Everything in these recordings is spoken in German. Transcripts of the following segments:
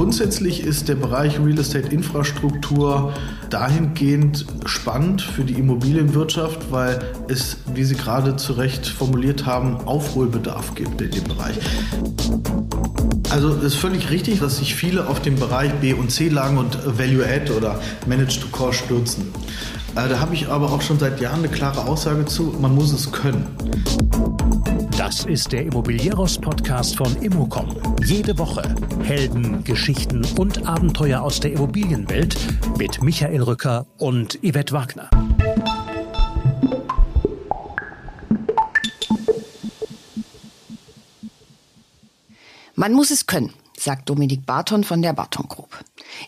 Grundsätzlich ist der Bereich Real Estate Infrastruktur dahingehend spannend für die Immobilienwirtschaft, weil es, wie Sie gerade zu Recht formuliert haben, Aufholbedarf gibt in dem Bereich. Also es ist völlig richtig, dass sich viele auf den Bereich B- und C-Lagen und Value Add oder Manage to Core stürzen. Äh, da habe ich aber auch schon seit Jahren eine klare Aussage zu, man muss es können. Das ist der Immobilieros-Podcast von Immocom. Jede Woche Helden, Geschichten und Abenteuer aus der Immobilienwelt mit Michael Rücker und Yvette Wagner. Man muss es können, sagt Dominik Barton von der Barton Group.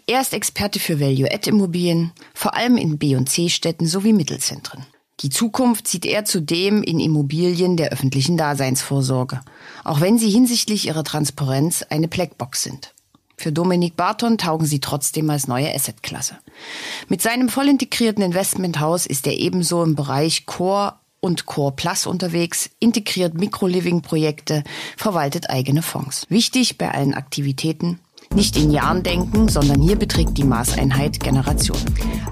Er ist Experte für Value-Add-Immobilien, vor allem in B- und C-Städten sowie Mittelzentren. Die Zukunft sieht er zudem in Immobilien der öffentlichen Daseinsvorsorge, auch wenn sie hinsichtlich ihrer Transparenz eine Blackbox sind. Für Dominik Barton taugen sie trotzdem als neue Assetklasse. Mit seinem voll integrierten Investmenthaus ist er ebenso im Bereich Core und Core Plus unterwegs, integriert Micro-Living-Projekte, verwaltet eigene Fonds. Wichtig bei allen Aktivitäten, nicht in Jahren denken, sondern hier beträgt die Maßeinheit Generation.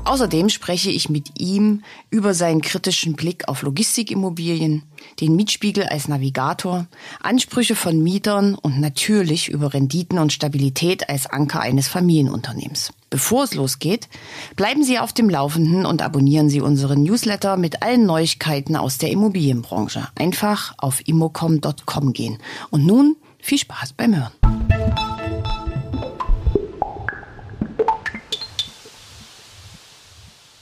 Außerdem spreche ich mit ihm über seinen kritischen Blick auf Logistikimmobilien, den Mietspiegel als Navigator, Ansprüche von Mietern und natürlich über Renditen und Stabilität als Anker eines Familienunternehmens. Bevor es losgeht, bleiben Sie auf dem Laufenden und abonnieren Sie unseren Newsletter mit allen Neuigkeiten aus der Immobilienbranche. Einfach auf immocom.com gehen. Und nun viel Spaß beim Hören.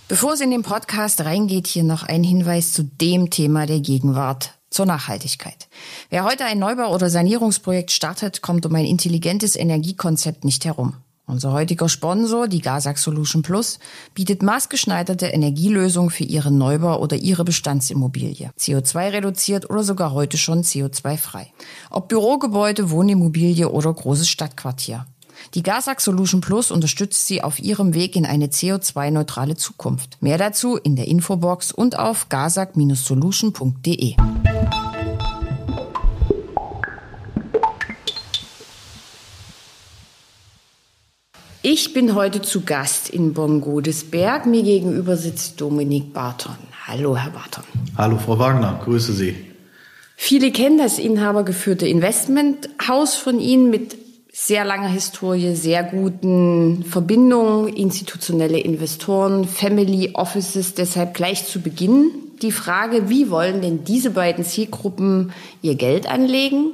Bevor es in den Podcast reingeht, hier noch ein Hinweis zu dem Thema der Gegenwart zur Nachhaltigkeit. Wer heute ein Neubau- oder Sanierungsprojekt startet, kommt um ein intelligentes Energiekonzept nicht herum. Unser heutiger Sponsor, die Gasac Solution Plus, bietet maßgeschneiderte Energielösungen für Ihren Neubau oder Ihre Bestandsimmobilie. CO2 reduziert oder sogar heute schon CO2 frei. Ob Bürogebäude, Wohnimmobilie oder großes Stadtquartier. Die Gasac Solution Plus unterstützt Sie auf Ihrem Weg in eine CO2-neutrale Zukunft. Mehr dazu in der Infobox und auf gasac-solution.de. Ich bin heute zu Gast in Bonn-Godesberg. Mir gegenüber sitzt Dominik Barton. Hallo, Herr Barton. Hallo, Frau Wagner, grüße Sie. Viele kennen das inhabergeführte Investmenthaus von Ihnen mit sehr langer Historie, sehr guten Verbindungen, institutionelle Investoren, Family Offices. Deshalb gleich zu Beginn die Frage, wie wollen denn diese beiden Zielgruppen ihr Geld anlegen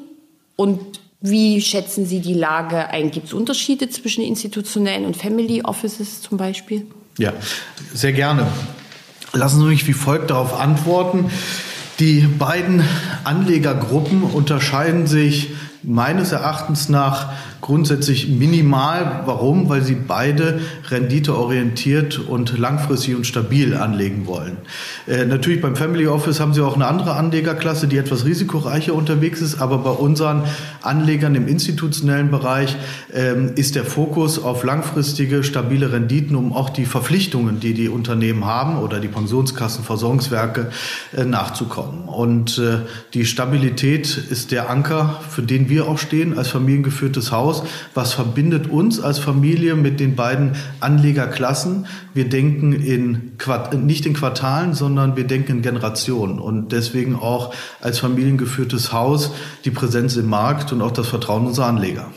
und wie schätzen Sie die Lage ein? Gibt es Unterschiede zwischen institutionellen und Family Offices zum Beispiel? Ja, sehr gerne. Lassen Sie mich wie folgt darauf antworten. Die beiden Anlegergruppen unterscheiden sich meines Erachtens nach grundsätzlich minimal. Warum? Weil sie beide renditeorientiert und langfristig und stabil anlegen wollen. Äh, natürlich beim Family Office haben sie auch eine andere Anlegerklasse, die etwas risikoreicher unterwegs ist, aber bei unseren Anlegern im institutionellen Bereich ähm, ist der Fokus auf langfristige, stabile Renditen, um auch die Verpflichtungen, die die Unternehmen haben oder die Pensionskassen, Versorgungswerke äh, nachzukommen. Und äh, die Stabilität ist der Anker, für den wir auch stehen als familiengeführtes Haus aus, was verbindet uns als Familie mit den beiden Anlegerklassen. Wir denken in nicht in Quartalen, sondern wir denken in Generationen und deswegen auch als familiengeführtes Haus die Präsenz im Markt und auch das Vertrauen unserer Anleger.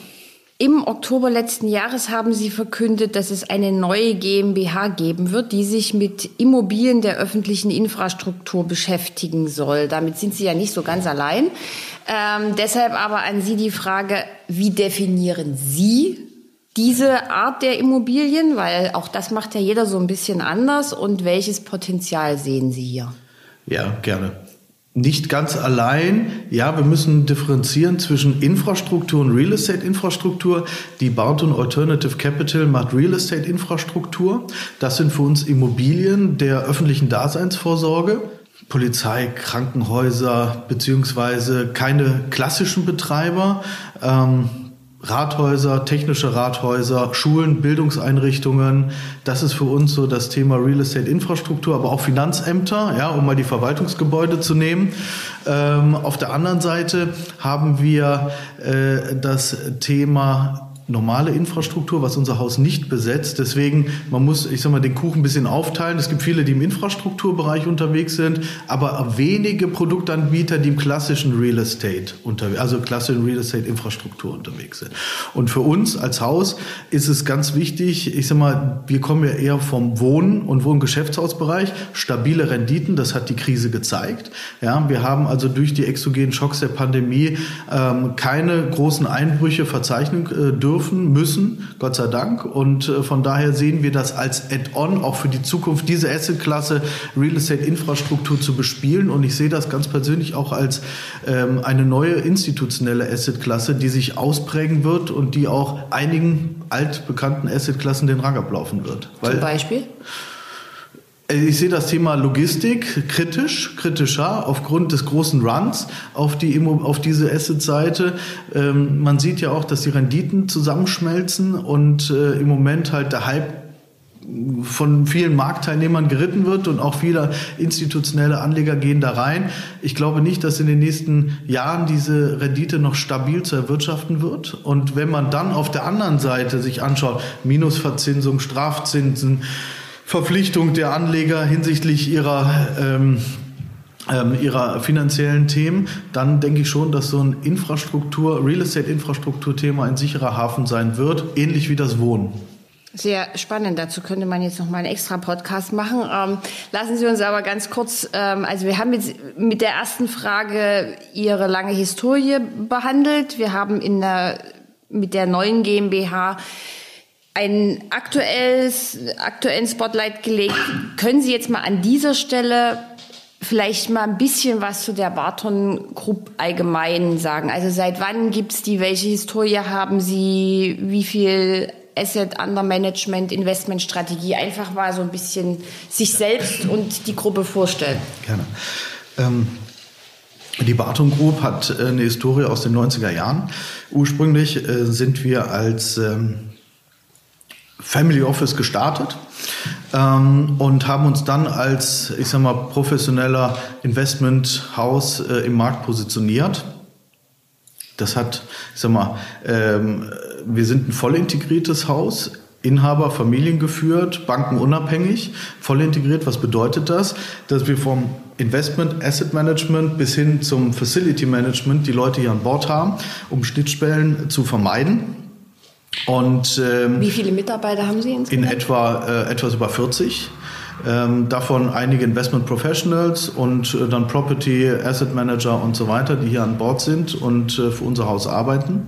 Im Oktober letzten Jahres haben Sie verkündet, dass es eine neue GmbH geben wird, die sich mit Immobilien der öffentlichen Infrastruktur beschäftigen soll. Damit sind Sie ja nicht so ganz allein. Ähm, deshalb aber an Sie die Frage, wie definieren Sie diese Art der Immobilien? Weil auch das macht ja jeder so ein bisschen anders. Und welches Potenzial sehen Sie hier? Ja, gerne nicht ganz allein. Ja, wir müssen differenzieren zwischen Infrastruktur und Real Estate Infrastruktur. Die Barton Alternative Capital macht Real Estate Infrastruktur. Das sind für uns Immobilien der öffentlichen Daseinsvorsorge. Polizei, Krankenhäuser beziehungsweise keine klassischen Betreiber. Ähm, Rathäuser, technische Rathäuser, Schulen, Bildungseinrichtungen. Das ist für uns so das Thema Real Estate Infrastruktur, aber auch Finanzämter, ja, um mal die Verwaltungsgebäude zu nehmen. Ähm, auf der anderen Seite haben wir äh, das Thema normale Infrastruktur, was unser Haus nicht besetzt. Deswegen, man muss, ich sag mal, den Kuchen ein bisschen aufteilen. Es gibt viele, die im Infrastrukturbereich unterwegs sind, aber wenige Produktanbieter, die im klassischen Real Estate unterwegs, also klassischen Real Estate Infrastruktur unterwegs sind. Und für uns als Haus ist es ganz wichtig, ich sag mal, wir kommen ja eher vom Wohnen und Wohngeschäftshausbereich, stabile Renditen, das hat die Krise gezeigt. Ja, wir haben also durch die exogenen Schocks der Pandemie ähm, keine großen Einbrüche verzeichnen äh, dürfen dürfen, müssen, Gott sei Dank. Und äh, von daher sehen wir das als Add-on auch für die Zukunft, diese Asset-Klasse Real Estate-Infrastruktur zu bespielen. Und ich sehe das ganz persönlich auch als ähm, eine neue institutionelle Asset-Klasse, die sich ausprägen wird und die auch einigen altbekannten Asset-Klassen den Rang ablaufen wird. Weil, Zum Beispiel? Ich sehe das Thema Logistik kritisch, kritischer aufgrund des großen Runs auf, die, auf diese Asset-Seite. Ähm, man sieht ja auch, dass die Renditen zusammenschmelzen und äh, im Moment halt der Hype von vielen Marktteilnehmern geritten wird und auch viele institutionelle Anleger gehen da rein. Ich glaube nicht, dass in den nächsten Jahren diese Rendite noch stabil zu erwirtschaften wird. Und wenn man dann auf der anderen Seite sich anschaut, Minusverzinsung, Strafzinsen, Verpflichtung der Anleger hinsichtlich ihrer ähm, ähm, ihrer finanziellen Themen, dann denke ich schon, dass so ein Infrastruktur, Real Estate Infrastrukturthema ein sicherer Hafen sein wird, ähnlich wie das Wohnen. Sehr spannend. Dazu könnte man jetzt noch mal einen extra Podcast machen. Ähm, lassen Sie uns aber ganz kurz, ähm, also wir haben jetzt mit der ersten Frage Ihre lange Historie behandelt. Wir haben in der, mit der neuen GmbH ein aktuelles, aktuellen Spotlight gelegt. Können Sie jetzt mal an dieser Stelle vielleicht mal ein bisschen was zu der Barton Group allgemein sagen? Also seit wann gibt's die? Welche Historie haben Sie? Wie viel Asset Under Management, Investmentstrategie? Einfach mal so ein bisschen sich selbst und die Gruppe vorstellen. Gerne. Ähm die Barton Group hat äh, eine Historie aus den 90er Jahren. Ursprünglich äh, sind wir als ähm, Family Office gestartet ähm, und haben uns dann als, ich sag mal, professioneller Investmenthaus äh, im Markt positioniert. Das hat, ich sag mal, ähm, wir sind ein voll integriertes Haus, Inhaber, Familien geführt, Banken unabhängig, voll integriert. Was bedeutet das? Dass wir vom Investment, Asset Management bis hin zum Facility Management die Leute hier an Bord haben, um Schnittstellen zu vermeiden und, ähm, Wie viele Mitarbeiter haben Sie insgesamt? In etwa äh, etwas über 40. Ähm, davon einige Investment Professionals und äh, dann Property, Asset Manager und so weiter, die hier an Bord sind und äh, für unser Haus arbeiten.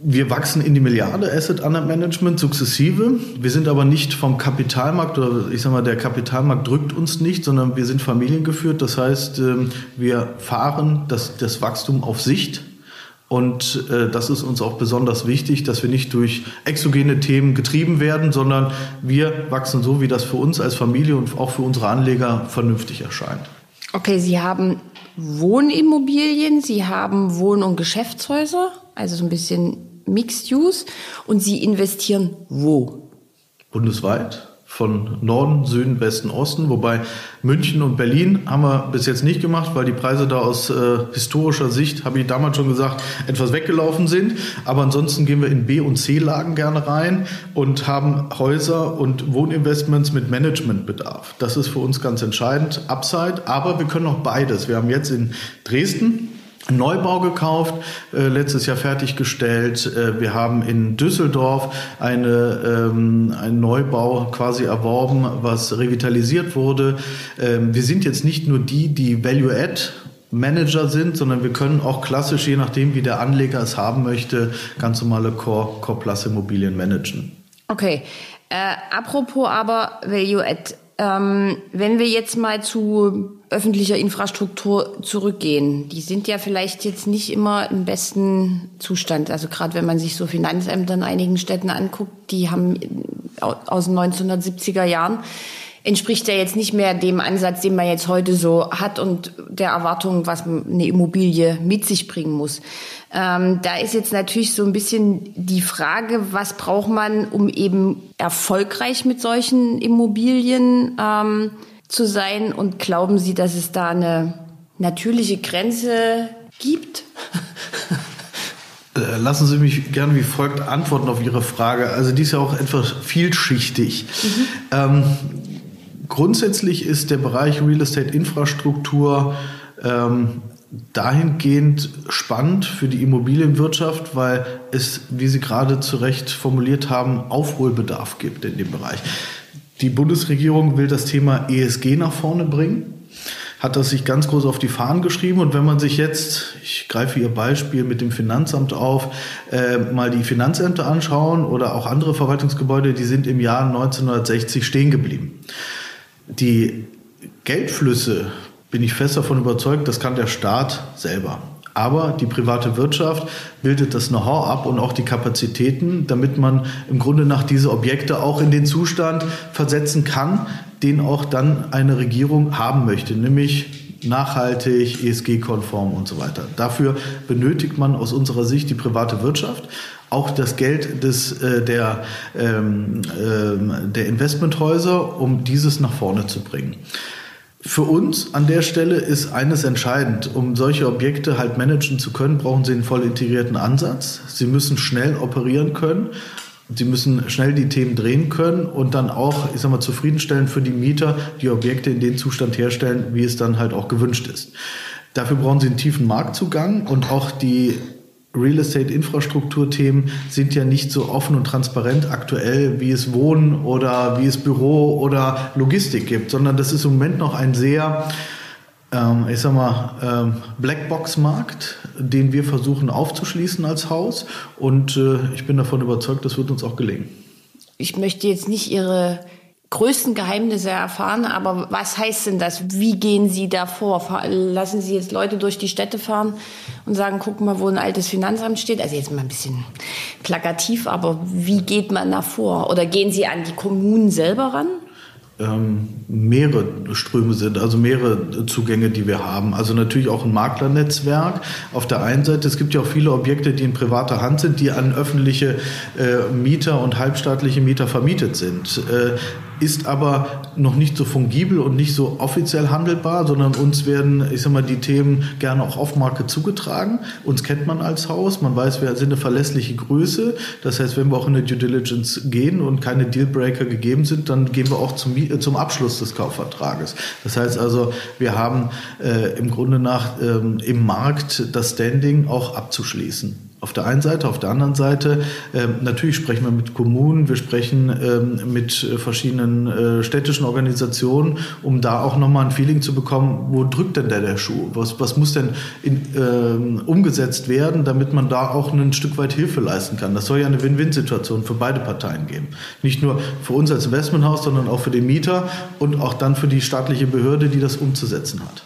Wir wachsen in die Milliarde Asset Under Management sukzessive. Wir sind aber nicht vom Kapitalmarkt oder ich sag mal, der Kapitalmarkt drückt uns nicht, sondern wir sind familiengeführt. Das heißt, ähm, wir fahren das, das Wachstum auf Sicht und äh, das ist uns auch besonders wichtig, dass wir nicht durch exogene Themen getrieben werden, sondern wir wachsen so, wie das für uns als Familie und auch für unsere Anleger vernünftig erscheint. Okay, Sie haben Wohnimmobilien, Sie haben Wohn- und Geschäftshäuser, also so ein bisschen Mixed Use. Und Sie investieren wo? Bundesweit von Norden, Süden, Westen, Osten. Wobei München und Berlin haben wir bis jetzt nicht gemacht, weil die Preise da aus äh, historischer Sicht, habe ich damals schon gesagt, etwas weggelaufen sind. Aber ansonsten gehen wir in B- und C-Lagen gerne rein und haben Häuser und Wohninvestments mit Managementbedarf. Das ist für uns ganz entscheidend. Upside, aber wir können auch beides. Wir haben jetzt in Dresden Neubau gekauft, äh, letztes Jahr fertiggestellt. Äh, wir haben in Düsseldorf eine, ähm, einen Neubau quasi erworben, was revitalisiert wurde. Ähm, wir sind jetzt nicht nur die, die Value-Add Manager sind, sondern wir können auch klassisch, je nachdem, wie der Anleger es haben möchte, ganz normale Core, Core Plus Immobilien managen. Okay. Äh, apropos aber Value Add. Ähm, wenn wir jetzt mal zu öffentlicher Infrastruktur zurückgehen. Die sind ja vielleicht jetzt nicht immer im besten Zustand. Also gerade wenn man sich so Finanzämter in einigen Städten anguckt, die haben aus den 1970er Jahren entspricht ja jetzt nicht mehr dem Ansatz, den man jetzt heute so hat und der Erwartung, was eine Immobilie mit sich bringen muss. Ähm, da ist jetzt natürlich so ein bisschen die Frage, was braucht man, um eben erfolgreich mit solchen Immobilien ähm, zu sein? Und glauben Sie, dass es da eine natürliche Grenze gibt? Äh, lassen Sie mich gerne wie folgt antworten auf Ihre Frage. Also die ist ja auch etwas vielschichtig. Mhm. Ähm, grundsätzlich ist der Bereich Real Estate Infrastruktur ähm, dahingehend spannend für die Immobilienwirtschaft, weil es, wie Sie gerade zu Recht formuliert haben, Aufholbedarf gibt in dem Bereich. Die Bundesregierung will das Thema ESG nach vorne bringen hat das sich ganz groß auf die Fahnen geschrieben. Und wenn man sich jetzt, ich greife Ihr Beispiel mit dem Finanzamt auf, äh, mal die Finanzämter anschauen oder auch andere Verwaltungsgebäude, die sind im Jahr 1960 stehen geblieben. Die Geldflüsse, bin ich fest davon überzeugt, das kann der Staat selber. Aber die private Wirtschaft bildet das Know-how ab und auch die Kapazitäten, damit man im Grunde nach diese Objekte auch in den Zustand versetzen kann, den auch dann eine Regierung haben möchte, nämlich nachhaltig, ESG-konform und so weiter. Dafür benötigt man aus unserer Sicht die private Wirtschaft, auch das Geld des, äh, der, ähm, äh, der Investmenthäuser, um dieses nach vorne zu bringen. Für uns an der Stelle ist eines entscheidend. Um solche Objekte halt managen zu können, brauchen Sie einen voll integrierten Ansatz. Sie müssen schnell operieren können Sie müssen schnell die Themen drehen können und dann auch, ich sag mal, zufriedenstellend für die Mieter die Objekte in den Zustand herstellen, wie es dann halt auch gewünscht ist. Dafür brauchen Sie einen tiefen Marktzugang und auch die Real Estate Infrastrukturthemen sind ja nicht so offen und transparent aktuell, wie es Wohnen oder wie es Büro oder Logistik gibt, sondern das ist im Moment noch ein sehr ähm, ich sag mal, ähm, Blackbox-Markt, den wir versuchen aufzuschließen als Haus. Und äh, ich bin davon überzeugt, das wird uns auch gelingen. Ich möchte jetzt nicht Ihre größten Geheimnisse erfahren, aber was heißt denn das? Wie gehen Sie da vor? Lassen Sie jetzt Leute durch die Städte fahren und sagen, guck mal, wo ein altes Finanzamt steht? Also jetzt mal ein bisschen plakativ, aber wie geht man da vor? Oder gehen Sie an die Kommunen selber ran? Ähm, mehrere Ströme sind, also mehrere Zugänge, die wir haben. Also natürlich auch ein Maklernetzwerk. Auf der einen Seite, es gibt ja auch viele Objekte, die in privater Hand sind, die an öffentliche äh, Mieter und halbstaatliche Mieter vermietet sind. Äh, ist aber noch nicht so fungibel und nicht so offiziell handelbar, sondern uns werden, ich sag mal, die Themen gerne auch auf Marke zugetragen. Uns kennt man als Haus, man weiß, wir sind eine verlässliche Größe. Das heißt, wenn wir auch in eine Due Diligence gehen und keine Dealbreaker gegeben sind, dann gehen wir auch zum, zum Abschluss des Kaufvertrages. Das heißt also, wir haben äh, im Grunde nach ähm, im Markt das Standing auch abzuschließen. Auf der einen Seite, auf der anderen Seite, ähm, natürlich sprechen wir mit Kommunen, wir sprechen ähm, mit äh, verschiedenen äh, städtischen Organisationen, um da auch nochmal ein Feeling zu bekommen, wo drückt denn der, der Schuh? Was, was muss denn in, ähm, umgesetzt werden, damit man da auch ein Stück weit Hilfe leisten kann? Das soll ja eine Win-Win-Situation für beide Parteien geben. Nicht nur für uns als Investmenthaus, sondern auch für den Mieter und auch dann für die staatliche Behörde, die das umzusetzen hat.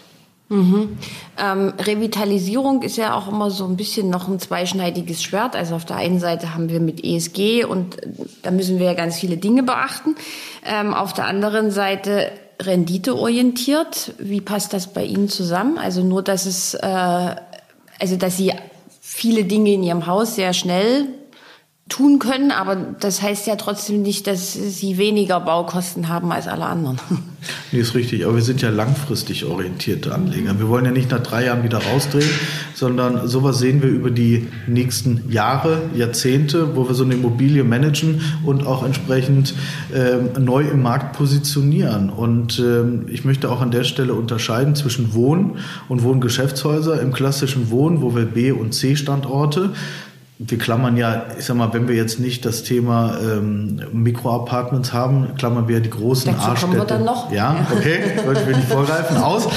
Mhm. Ähm, Revitalisierung ist ja auch immer so ein bisschen noch ein zweischneidiges Schwert. Also auf der einen Seite haben wir mit ESG und da müssen wir ja ganz viele Dinge beachten. Ähm, auf der anderen Seite renditeorientiert. Wie passt das bei Ihnen zusammen? Also nur, dass es, äh, also dass Sie viele Dinge in Ihrem Haus sehr schnell tun können, aber das heißt ja trotzdem nicht, dass sie weniger Baukosten haben als alle anderen. Nee, ist richtig, aber wir sind ja langfristig orientierte Anleger. Wir wollen ja nicht nach drei Jahren wieder rausdrehen, sondern sowas sehen wir über die nächsten Jahre, Jahrzehnte, wo wir so eine Immobilie managen und auch entsprechend äh, neu im Markt positionieren. Und äh, ich möchte auch an der Stelle unterscheiden zwischen Wohn- und Wohngeschäftshäuser. Im klassischen Wohnen, wo wir B- und C-Standorte wir klammern ja, ich sag mal, wenn wir jetzt nicht das Thema ähm, Mikroapartments haben, klammern wir die großen Dazu A-Städte. wir dann noch. Ja, okay, wollte ich nicht vorgreifen, aus.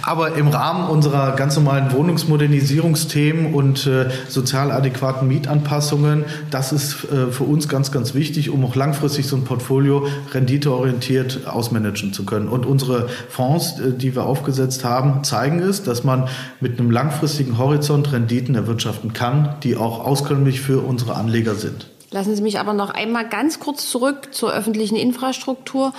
Aber im Rahmen unserer ganz normalen Wohnungsmodernisierungsthemen und äh, sozial adäquaten Mietanpassungen, das ist äh, für uns ganz, ganz wichtig, um auch langfristig so ein Portfolio renditeorientiert ausmanagen zu können. Und unsere Fonds, äh, die wir aufgesetzt haben, zeigen es, dass man mit einem langfristigen Horizont Renditen erwirtschaften kann, die auch aus auskömmlich für unsere Anleger sind. Lassen Sie mich aber noch einmal ganz kurz zurück zur öffentlichen Infrastruktur.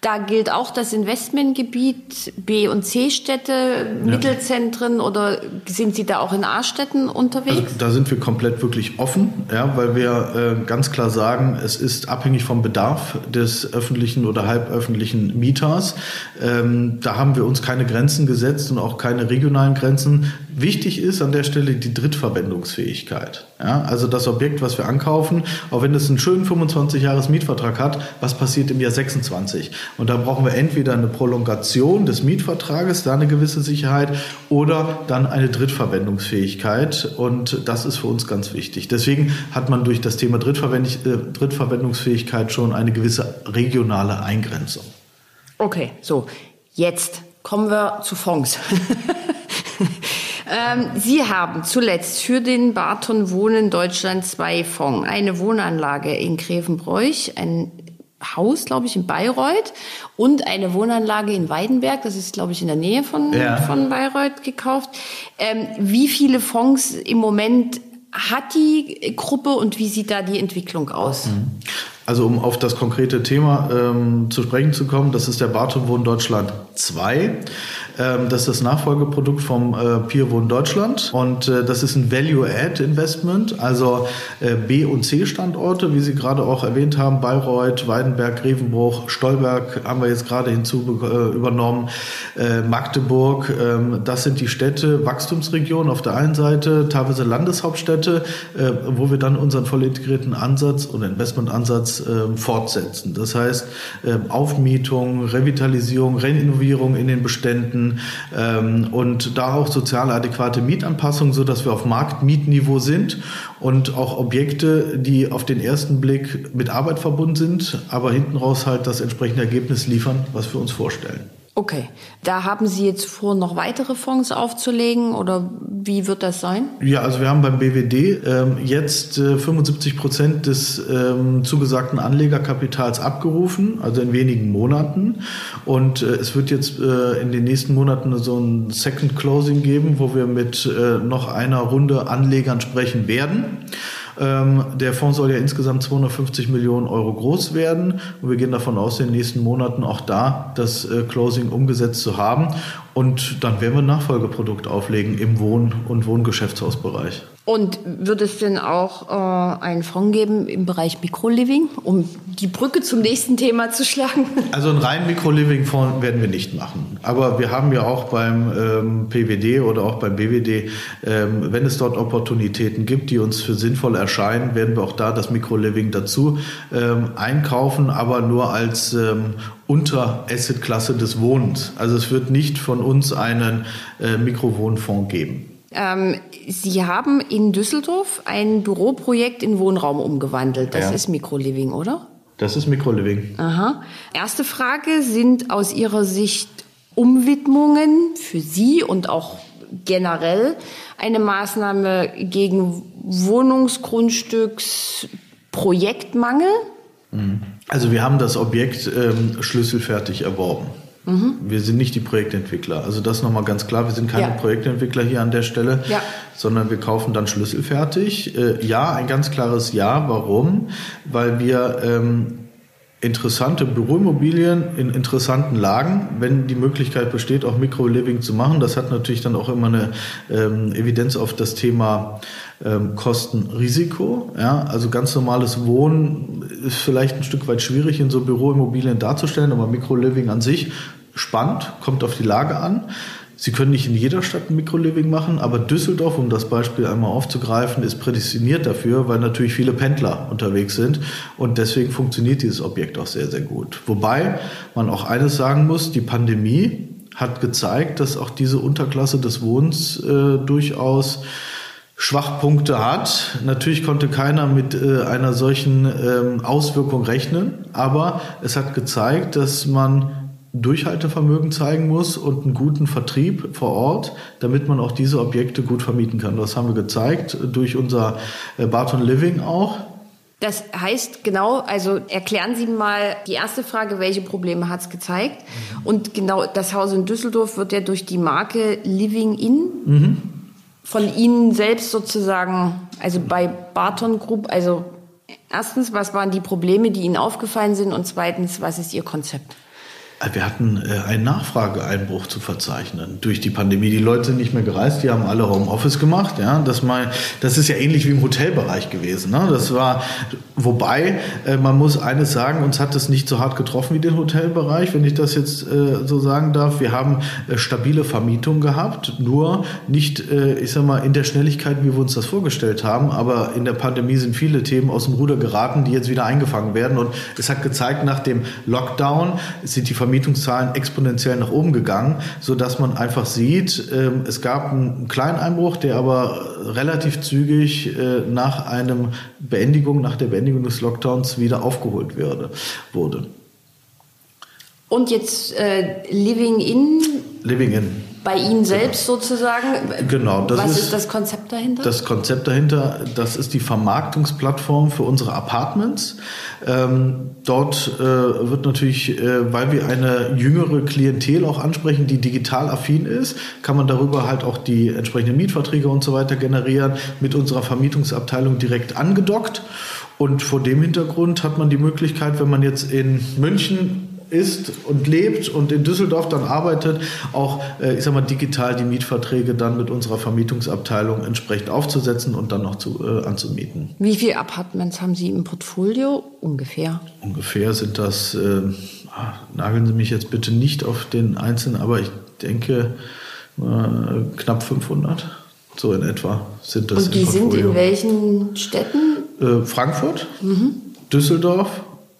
Da gilt auch das Investmentgebiet B- und C-Städte, ja. Mittelzentren oder sind Sie da auch in A-Städten unterwegs? Also, da sind wir komplett wirklich offen, ja, weil wir äh, ganz klar sagen, es ist abhängig vom Bedarf des öffentlichen oder halböffentlichen Mieters. Ähm, da haben wir uns keine Grenzen gesetzt und auch keine regionalen Grenzen. Wichtig ist an der Stelle die Drittverwendungsfähigkeit. Ja, also das Objekt, was wir ankaufen, auch wenn es einen schönen 25 Jahres Mietvertrag hat, was passiert im Jahr 26? Und da brauchen wir entweder eine Prolongation des Mietvertrages, da eine gewisse Sicherheit, oder dann eine Drittverwendungsfähigkeit. Und das ist für uns ganz wichtig. Deswegen hat man durch das Thema äh, Drittverwendungsfähigkeit schon eine gewisse regionale Eingrenzung. Okay, so, jetzt kommen wir zu Fonds. ähm, Sie haben zuletzt für den Barton Wohnen Deutschland zwei Fonds. Eine Wohnanlage in Grevenbroich, ein Haus, glaube ich, in Bayreuth und eine Wohnanlage in Weidenberg, das ist, glaube ich, in der Nähe von, ja. von Bayreuth gekauft. Ähm, wie viele Fonds im Moment hat die Gruppe und wie sieht da die Entwicklung aus? Also um auf das konkrete Thema ähm, zu sprechen zu kommen, das ist der Barton Wohnen Deutschland 2. Ähm, das ist das Nachfolgeprodukt vom äh, Pier Wohnen Deutschland und äh, das ist ein Value-Add-Investment, also äh, B- und C-Standorte, wie Sie gerade auch erwähnt haben, Bayreuth, Weidenberg, Grevenbruch, Stolberg haben wir jetzt gerade hinzu äh, übernommen, äh, Magdeburg, ähm, das sind die Städte, Wachstumsregionen auf der einen Seite, teilweise Landeshauptstädte, äh, wo wir dann unseren voll integrierten Ansatz und Investmentansatz ähm, fortsetzen. Das heißt, Aufmietung, Revitalisierung, Renovierung in den Beständen, ähm, und da auch sozial adäquate Mietanpassungen, so dass wir auf Marktmietniveau sind und auch Objekte, die auf den ersten Blick mit Arbeit verbunden sind, aber hinten raus halt das entsprechende Ergebnis liefern, was wir uns vorstellen. Okay. Da haben Sie jetzt vor, noch weitere Fonds aufzulegen oder wie wird das sein? Ja, also wir haben beim BWD ähm, jetzt äh, 75 Prozent des ähm, zugesagten Anlegerkapitals abgerufen, also in wenigen Monaten. Und äh, es wird jetzt äh, in den nächsten Monaten so ein Second Closing geben, wo wir mit äh, noch einer Runde Anlegern sprechen werden. Ähm, der Fonds soll ja insgesamt 250 Millionen Euro groß werden und wir gehen davon aus, in den nächsten Monaten auch da das äh, Closing umgesetzt zu haben. Und dann werden wir ein Nachfolgeprodukt auflegen im Wohn- und Wohngeschäftshausbereich. Und wird es denn auch äh, einen Fonds geben im Bereich Mikroliving, um die Brücke zum nächsten Thema zu schlagen? Also einen reinen Mikroliving-Fonds werden wir nicht machen. Aber wir haben ja auch beim ähm, PWD oder auch beim BWD, ähm, wenn es dort Opportunitäten gibt, die uns für sinnvoll erscheinen, werden wir auch da das Mikroliving dazu ähm, einkaufen, aber nur als ähm, Unter-Asset-Klasse des Wohnens. Also es wird nicht von uns einen äh, Mikrowohnfonds geben. Ähm, Sie haben in Düsseldorf ein Büroprojekt in Wohnraum umgewandelt. Das ja. ist Mikroliving, oder? Das ist Mikroliving. Aha. Erste Frage, sind aus Ihrer Sicht Umwidmungen für Sie und auch generell eine Maßnahme gegen Wohnungsgrundstücksprojektmangel? Also wir haben das Objekt ähm, schlüsselfertig erworben. Mhm. Wir sind nicht die Projektentwickler. Also das nochmal ganz klar, wir sind keine ja. Projektentwickler hier an der Stelle, ja. sondern wir kaufen dann schlüsselfertig. Äh, ja, ein ganz klares Ja. Warum? Weil wir ähm, interessante Büroimmobilien in interessanten Lagen, wenn die Möglichkeit besteht, auch Micro-Living zu machen. Das hat natürlich dann auch immer eine ähm, Evidenz auf das Thema ähm, Kosten-Risiko. Ja, also ganz normales Wohnen ist vielleicht ein Stück weit schwierig in so Büroimmobilien darzustellen, aber Micro-Living an sich spannend, kommt auf die Lage an. Sie können nicht in jeder Stadt ein Mikroliving machen, aber Düsseldorf, um das Beispiel einmal aufzugreifen, ist prädestiniert dafür, weil natürlich viele Pendler unterwegs sind und deswegen funktioniert dieses Objekt auch sehr, sehr gut. Wobei man auch eines sagen muss, die Pandemie hat gezeigt, dass auch diese Unterklasse des Wohnens äh, durchaus Schwachpunkte hat. Natürlich konnte keiner mit äh, einer solchen ähm, Auswirkung rechnen, aber es hat gezeigt, dass man Durchhaltevermögen zeigen muss und einen guten Vertrieb vor Ort, damit man auch diese Objekte gut vermieten kann. Das haben wir gezeigt durch unser äh, Barton Living auch. Das heißt genau, also erklären Sie mal die erste Frage, welche Probleme hat es gezeigt? Mhm. Und genau das Haus in Düsseldorf wird ja durch die Marke Living In mhm. von Ihnen selbst sozusagen, also bei Barton Group, also erstens, was waren die Probleme, die Ihnen aufgefallen sind und zweitens, was ist Ihr Konzept? Wir hatten äh, einen Nachfrageeinbruch zu verzeichnen durch die Pandemie. Die Leute sind nicht mehr gereist, die haben alle Homeoffice gemacht. Ja, das mal, das ist ja ähnlich wie im Hotelbereich gewesen. Ne? Das war, wobei äh, man muss eines sagen, uns hat das nicht so hart getroffen wie den Hotelbereich, wenn ich das jetzt äh, so sagen darf. Wir haben äh, stabile Vermietung gehabt, nur nicht, äh, ich sag mal, in der Schnelligkeit, wie wir uns das vorgestellt haben. Aber in der Pandemie sind viele Themen aus dem Ruder geraten, die jetzt wieder eingefangen werden. Und es hat gezeigt, nach dem Lockdown sind die Vermietung Vermietungszahlen exponentiell nach oben gegangen, so dass man einfach sieht, ähm, es gab einen kleinen Einbruch, der aber relativ zügig äh, nach einem Beendigung, nach der Beendigung des Lockdowns wieder aufgeholt werde, wurde. Und jetzt äh, Living in? Living in bei Ihnen selbst genau. sozusagen. Genau. Das Was ist, ist, das Konzept dahinter? Das Konzept dahinter, das ist die Vermarktungsplattform für unsere Apartments. Ähm, dort äh, wird natürlich, äh, weil wir eine jüngere Klientel auch ansprechen, die digital affin ist, kann man darüber halt auch die entsprechenden Mietverträge und so weiter generieren, mit unserer Vermietungsabteilung direkt angedockt. Und vor dem Hintergrund hat man die Möglichkeit, wenn man jetzt in München ist und lebt und in Düsseldorf dann arbeitet, auch, äh, ich sag mal, digital die Mietverträge dann mit unserer Vermietungsabteilung entsprechend aufzusetzen und dann noch zu, äh, anzumieten. Wie viele Apartments haben Sie im Portfolio ungefähr? Ungefähr sind das, äh, nageln Sie mich jetzt bitte nicht auf den Einzelnen, aber ich denke äh, knapp 500. So in etwa sind das. Und die sind in welchen Städten? Äh, Frankfurt, mhm. Düsseldorf,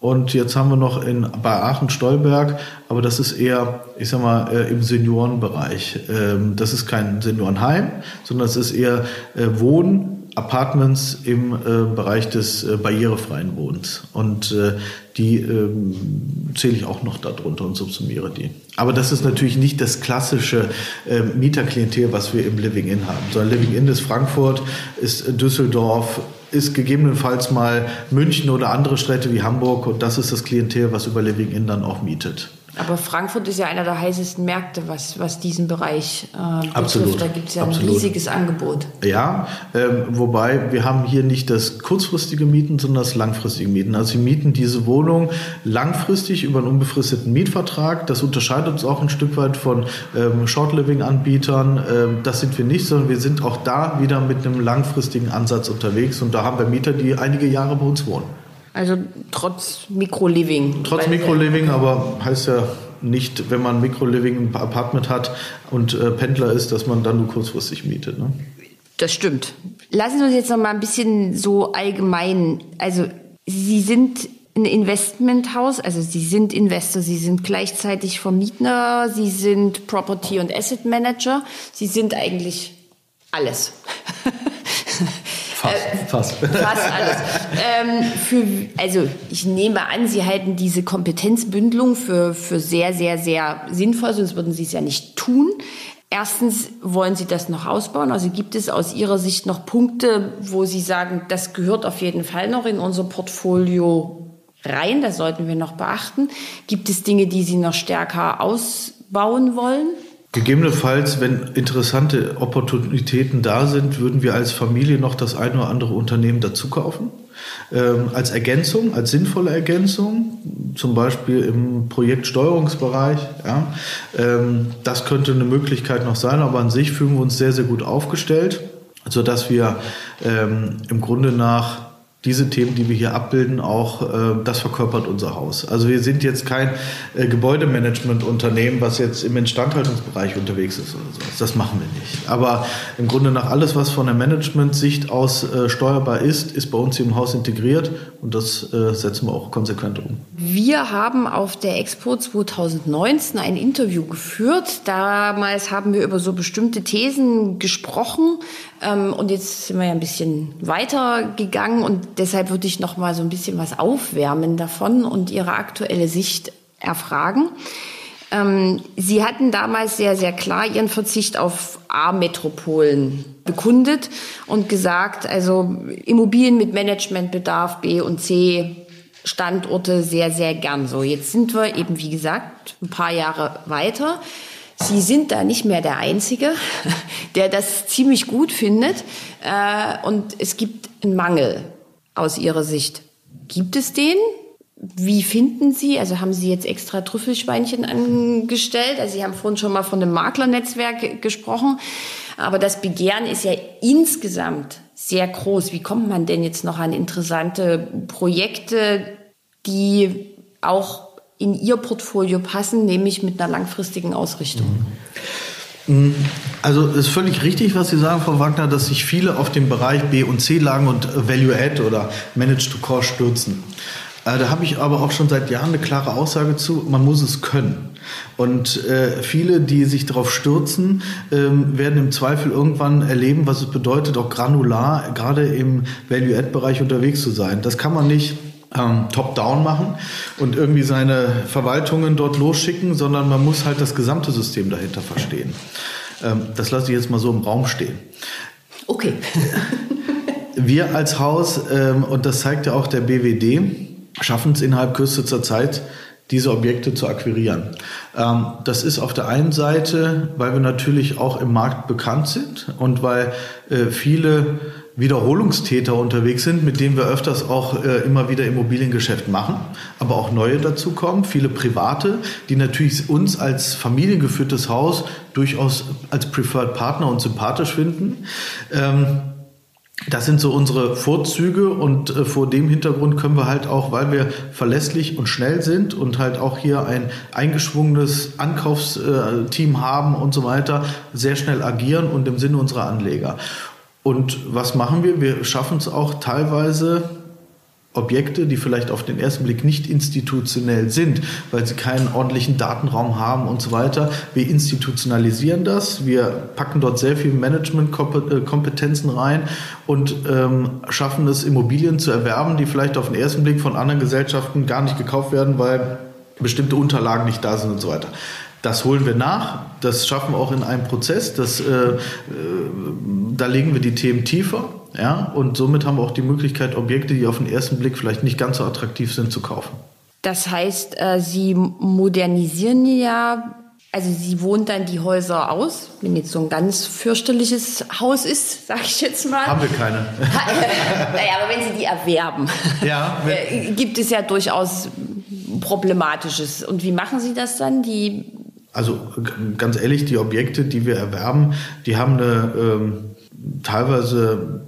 und jetzt haben wir noch in, bei Aachen-Stolberg, aber das ist eher, ich sag mal, äh, im Seniorenbereich. Ähm, das ist kein Seniorenheim, sondern es ist eher äh, Wohn, Apartments im äh, Bereich des äh, barrierefreien Wohnens. Und äh, die ähm, zähle ich auch noch darunter und subsumiere die. Aber das ist natürlich nicht das klassische äh, Mieterklientel, was wir im Living In haben, sondern Living In ist Frankfurt, ist Düsseldorf, ist gegebenenfalls mal München oder andere Städte wie Hamburg und das ist das Klientel, was über Living In dann auch mietet. Aber Frankfurt ist ja einer der heißesten Märkte, was, was diesen Bereich äh, betrifft. Absolut. Da gibt es ja ein riesiges Angebot. Ja, ähm, wobei wir haben hier nicht das kurzfristige Mieten, sondern das langfristige Mieten. Also wir mieten diese Wohnung langfristig über einen unbefristeten Mietvertrag. Das unterscheidet uns auch ein Stück weit von ähm, Short-Living-Anbietern. Ähm, das sind wir nicht, sondern wir sind auch da wieder mit einem langfristigen Ansatz unterwegs. Und da haben wir Mieter, die einige Jahre bei uns wohnen. Also trotz Mikroliving. Trotz Mikroliving, aber heißt ja nicht, wenn man Mikroliving ein Apartment hat und äh, Pendler ist, dass man dann nur kurzfristig mietet. Ne? Das stimmt. Lassen Sie uns jetzt noch mal ein bisschen so allgemein. Also Sie sind ein Investmenthaus, also Sie sind Investor, Sie sind gleichzeitig Vermieter, Sie sind Property und Asset Manager, Sie sind eigentlich alles. Fast, äh, fast. Fast alles. ähm, für, also ich nehme an, Sie halten diese Kompetenzbündelung für, für sehr, sehr, sehr sinnvoll, sonst würden Sie es ja nicht tun. Erstens wollen Sie das noch ausbauen? Also gibt es aus Ihrer Sicht noch Punkte, wo Sie sagen, das gehört auf jeden Fall noch in unser Portfolio rein, das sollten wir noch beachten? Gibt es Dinge, die Sie noch stärker ausbauen wollen? Gegebenenfalls, wenn interessante Opportunitäten da sind, würden wir als Familie noch das eine oder andere Unternehmen dazu kaufen. Ähm, als Ergänzung, als sinnvolle Ergänzung, zum Beispiel im Projektsteuerungsbereich. Ja, ähm, das könnte eine Möglichkeit noch sein, aber an sich fühlen wir uns sehr, sehr gut aufgestellt, sodass wir ähm, im Grunde nach diese Themen, die wir hier abbilden, auch äh, das verkörpert unser Haus. Also wir sind jetzt kein äh, Gebäudemanagement-Unternehmen, was jetzt im Instandhaltungsbereich unterwegs ist oder so. Das machen wir nicht. Aber im Grunde nach alles, was von der Management-Sicht aus äh, steuerbar ist, ist bei uns hier im Haus integriert und das äh, setzen wir auch konsequent um. Wir haben auf der Expo 2019 ein Interview geführt. Damals haben wir über so bestimmte Thesen gesprochen und jetzt sind wir ja ein bisschen weiter gegangen und deshalb würde ich noch mal so ein bisschen was aufwärmen davon und Ihre aktuelle Sicht erfragen. Ähm, Sie hatten damals sehr, sehr klar Ihren Verzicht auf A-Metropolen bekundet und gesagt, also Immobilien mit Managementbedarf B und C Standorte sehr, sehr gern so. Jetzt sind wir eben, wie gesagt, ein paar Jahre weiter. Sie sind da nicht mehr der Einzige, der das ziemlich gut findet. Äh, und es gibt einen Mangel aus Ihrer Sicht. Gibt es den? Wie finden Sie, also haben Sie jetzt extra Trüffelschweinchen angestellt? Also Sie haben vorhin schon mal von einem Maklernetzwerk gesprochen, aber das Begehren ist ja insgesamt sehr groß. Wie kommt man denn jetzt noch an interessante Projekte, die auch in Ihr Portfolio passen, nämlich mit einer langfristigen Ausrichtung? Mhm. Also es ist völlig richtig, was Sie sagen, Frau Wagner, dass sich viele auf den Bereich B und C-Lagen und Value Add oder Manage to Core stürzen. Äh, da habe ich aber auch schon seit Jahren eine klare Aussage zu, man muss es können. Und äh, viele, die sich darauf stürzen, ähm, werden im Zweifel irgendwann erleben, was es bedeutet, auch granular, gerade im Value-Add-Bereich unterwegs zu sein. Das kann man nicht ähm, top-down machen und irgendwie seine Verwaltungen dort losschicken, sondern man muss halt das gesamte System dahinter verstehen. Ähm, das lasse ich jetzt mal so im Raum stehen. Okay. Wir als Haus, ähm, und das zeigt ja auch der BWD, schaffen es innerhalb kürzester Zeit, diese Objekte zu akquirieren. Ähm, das ist auf der einen Seite, weil wir natürlich auch im Markt bekannt sind und weil äh, viele Wiederholungstäter unterwegs sind, mit denen wir öfters auch äh, immer wieder Immobiliengeschäft machen, aber auch neue dazukommen, viele private, die natürlich uns als familiengeführtes Haus durchaus als Preferred Partner und sympathisch finden. Ähm, das sind so unsere Vorzüge und äh, vor dem Hintergrund können wir halt auch, weil wir verlässlich und schnell sind und halt auch hier ein eingeschwungenes Ankaufsteam haben und so weiter, sehr schnell agieren und im Sinne unserer Anleger. Und was machen wir? Wir schaffen es auch teilweise Objekte, die vielleicht auf den ersten Blick nicht institutionell sind, weil sie keinen ordentlichen Datenraum haben und so weiter. Wir institutionalisieren das, wir packen dort sehr viel Managementkompetenzen rein und ähm, schaffen es, Immobilien zu erwerben, die vielleicht auf den ersten Blick von anderen Gesellschaften gar nicht gekauft werden, weil bestimmte Unterlagen nicht da sind und so weiter. Das holen wir nach, das schaffen wir auch in einem Prozess, das, äh, äh, da legen wir die Themen tiefer ja, und somit haben wir auch die Möglichkeit, Objekte, die auf den ersten Blick vielleicht nicht ganz so attraktiv sind, zu kaufen. Das heißt, äh, Sie modernisieren ja, also Sie wohnen dann die Häuser aus, wenn jetzt so ein ganz fürchterliches Haus ist, sage ich jetzt mal. Haben wir keine. naja, aber wenn Sie die erwerben, ja, äh, gibt es ja durchaus Problematisches. Und wie machen Sie das dann? Die also ganz ehrlich, die Objekte, die wir erwerben, die haben eine ähm, teilweise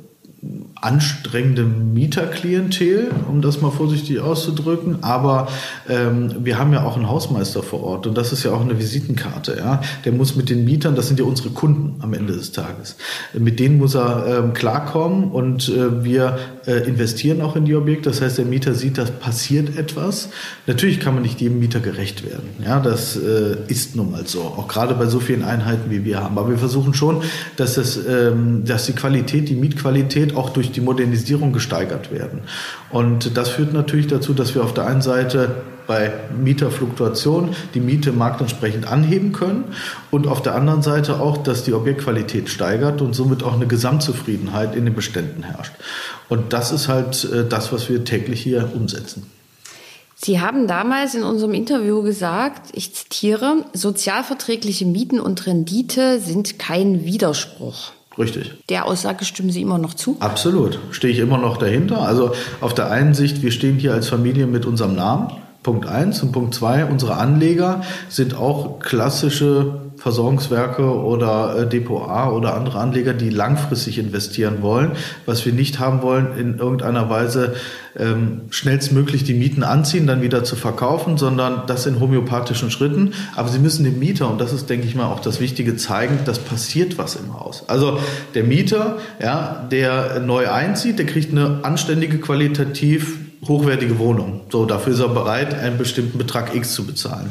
anstrengende Mieterklientel, um das mal vorsichtig auszudrücken. Aber ähm, wir haben ja auch einen Hausmeister vor Ort und das ist ja auch eine Visitenkarte. Ja? Der muss mit den Mietern, das sind ja unsere Kunden am Ende des Tages, mit denen muss er ähm, klarkommen und äh, wir äh, investieren auch in die Objekte. Das heißt, der Mieter sieht, dass passiert etwas. Natürlich kann man nicht jedem Mieter gerecht werden. Ja, das äh, ist nun mal so. Auch gerade bei so vielen Einheiten, wie wir haben. Aber wir versuchen schon, dass, das, ähm, dass die Qualität, die Mietqualität auch durch die Modernisierung gesteigert werden. Und das führt natürlich dazu, dass wir auf der einen Seite bei Mieterfluktuation die Miete marktentsprechend anheben können und auf der anderen Seite auch, dass die Objektqualität steigert und somit auch eine Gesamtzufriedenheit in den Beständen herrscht. Und das ist halt äh, das, was wir täglich hier umsetzen. Sie haben damals in unserem Interview gesagt, ich zitiere, sozialverträgliche Mieten und Rendite sind kein Widerspruch. Richtig. Der Aussage stimmen Sie immer noch zu? Absolut. Stehe ich immer noch dahinter. Also auf der einen Sicht, wir stehen hier als Familie mit unserem Namen. Punkt eins und Punkt zwei, unsere Anleger sind auch klassische Versorgungswerke oder äh, Depot A oder andere Anleger, die langfristig investieren wollen. Was wir nicht haben wollen, in irgendeiner Weise ähm, schnellstmöglich die Mieten anziehen, dann wieder zu verkaufen, sondern das in homöopathischen Schritten. Aber sie müssen dem Mieter, und das ist, denke ich mal, auch das Wichtige, zeigen, dass passiert was im Haus. Also der Mieter, ja, der neu einzieht, der kriegt eine anständige, qualitativ hochwertige Wohnung. So, dafür ist er bereit, einen bestimmten Betrag X zu bezahlen.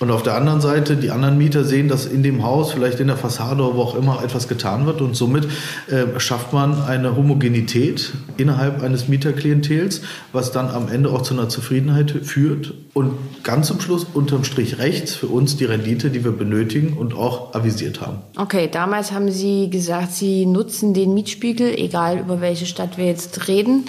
Und auf der anderen Seite, die anderen Mieter sehen, dass in dem Haus, vielleicht in der Fassade oder wo auch immer etwas getan wird und somit äh, schafft man eine Homogenität innerhalb eines Mieterklientels, was dann am Ende auch zu einer Zufriedenheit führt und ganz zum Schluss unterm Strich rechts für uns die Rendite, die wir benötigen und auch avisiert haben. Okay, damals haben Sie gesagt, Sie nutzen den Mietspiegel, egal über welche Stadt wir jetzt reden,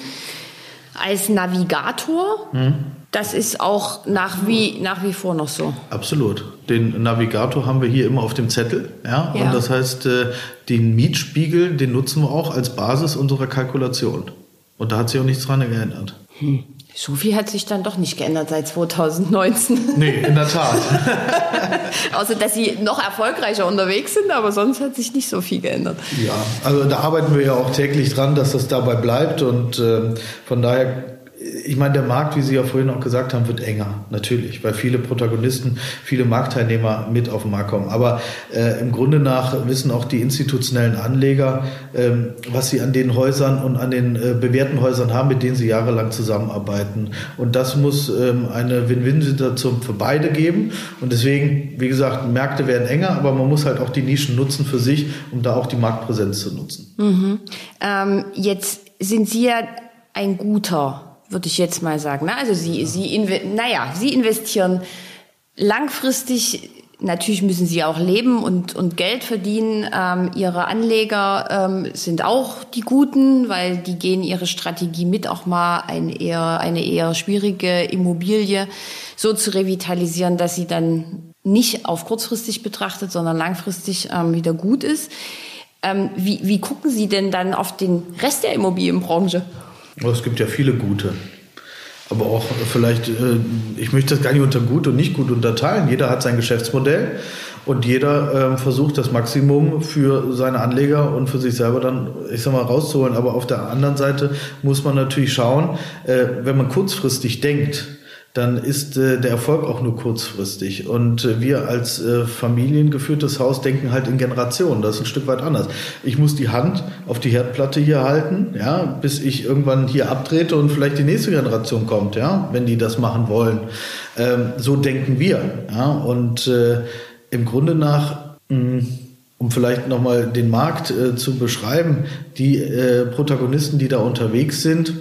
als Navigator. Hm das ist auch nach wie, nach wie vor noch so. Absolut. Den Navigator haben wir hier immer auf dem Zettel. Ja? ja. Und das heißt, äh, den Mietspiegel, den nutzen wir auch als Basis unserer Kalkulation. Und da hat sich auch nichts dran geändert. Hm. So viel hat sich dann doch nicht geändert seit 2019. Nee, in der Tat. Außer, dass Sie noch erfolgreicher unterwegs sind, aber sonst hat sich nicht so viel geändert. Ja, also da arbeiten wir ja auch täglich dran, dass das dabei bleibt und äh, von daher ich meine, der Markt, wie Sie ja vorhin auch gesagt haben, wird enger, natürlich, weil viele Protagonisten, viele Marktteilnehmer mit auf den Markt kommen. Aber äh, im Grunde nach wissen auch die institutionellen Anleger, ähm, was sie an den Häusern und an den äh, bewährten Häusern haben, mit denen sie jahrelang zusammenarbeiten. Und das muss ähm, eine Win-Win-Situation für beide geben. Und deswegen, wie gesagt, Märkte werden enger, aber man muss halt auch die Nischen nutzen für sich, um da auch die Marktpräsenz zu nutzen. Mhm. Ähm, jetzt sind Sie ja ein guter würde ich jetzt mal sagen. Ne? Also sie, sie, naja, sie investieren langfristig. Natürlich müssen sie auch leben und, und Geld verdienen. Ähm, ihre Anleger ähm, sind auch die Guten, weil die gehen ihre Strategie mit, auch mal ein eher, eine eher schwierige Immobilie so zu revitalisieren, dass sie dann nicht auf kurzfristig betrachtet, sondern langfristig ähm, wieder gut ist. Ähm, wie, wie gucken Sie denn dann auf den Rest der Immobilienbranche? Es gibt ja viele gute. Aber auch vielleicht, äh, ich möchte das gar nicht unter gut und nicht gut unterteilen. Jeder hat sein Geschäftsmodell und jeder ähm, versucht das Maximum für seine Anleger und für sich selber dann, ich sag mal, rauszuholen. Aber auf der anderen Seite muss man natürlich schauen, äh, wenn man kurzfristig denkt, dann ist äh, der Erfolg auch nur kurzfristig. Und äh, wir als äh, familiengeführtes Haus denken halt in Generationen. Das ist ein Stück weit anders. Ich muss die Hand auf die Herdplatte hier halten, ja, bis ich irgendwann hier abtrete und vielleicht die nächste Generation kommt, ja, wenn die das machen wollen. Ähm, so denken wir. Ja, und äh, im Grunde nach mh, hm, um vielleicht nochmal den Markt äh, zu beschreiben, die äh, Protagonisten, die da unterwegs sind,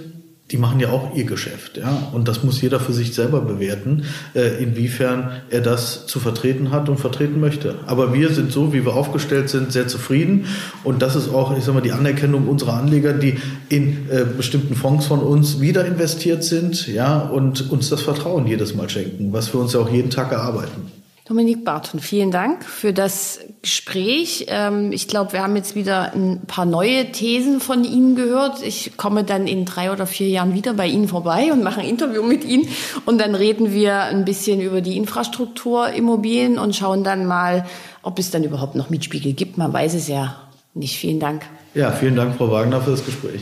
die machen ja auch ihr Geschäft, ja. Und das muss jeder für sich selber bewerten, äh, inwiefern er das zu vertreten hat und vertreten möchte. Aber wir sind so, wie wir aufgestellt sind, sehr zufrieden. Und das ist auch, ich sag mal, die Anerkennung unserer Anleger, die in äh, bestimmten Fonds von uns wieder investiert sind, ja, und uns das Vertrauen jedes Mal schenken, was wir uns ja auch jeden Tag erarbeiten. Dominik Barton, vielen Dank für das Gespräch. Ähm, ich glaube, wir haben jetzt wieder ein paar neue Thesen von Ihnen gehört. Ich komme dann in drei oder vier Jahren wieder bei Ihnen vorbei und mache ein Interview mit Ihnen. Und dann reden wir ein bisschen über die Infrastrukturimmobilien und schauen dann mal, ob es dann überhaupt noch Mietspiegel gibt. Man weiß es ja nicht. Vielen Dank. Ja, vielen Dank, Frau Wagner, für das Gespräch.